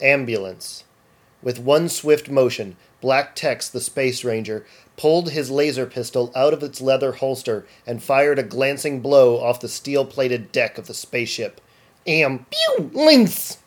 Ambulance. With one swift motion, Black Tex, the Space Ranger, pulled his laser pistol out of its leather holster and fired a glancing blow off the steel plated deck of the spaceship. Ambulance!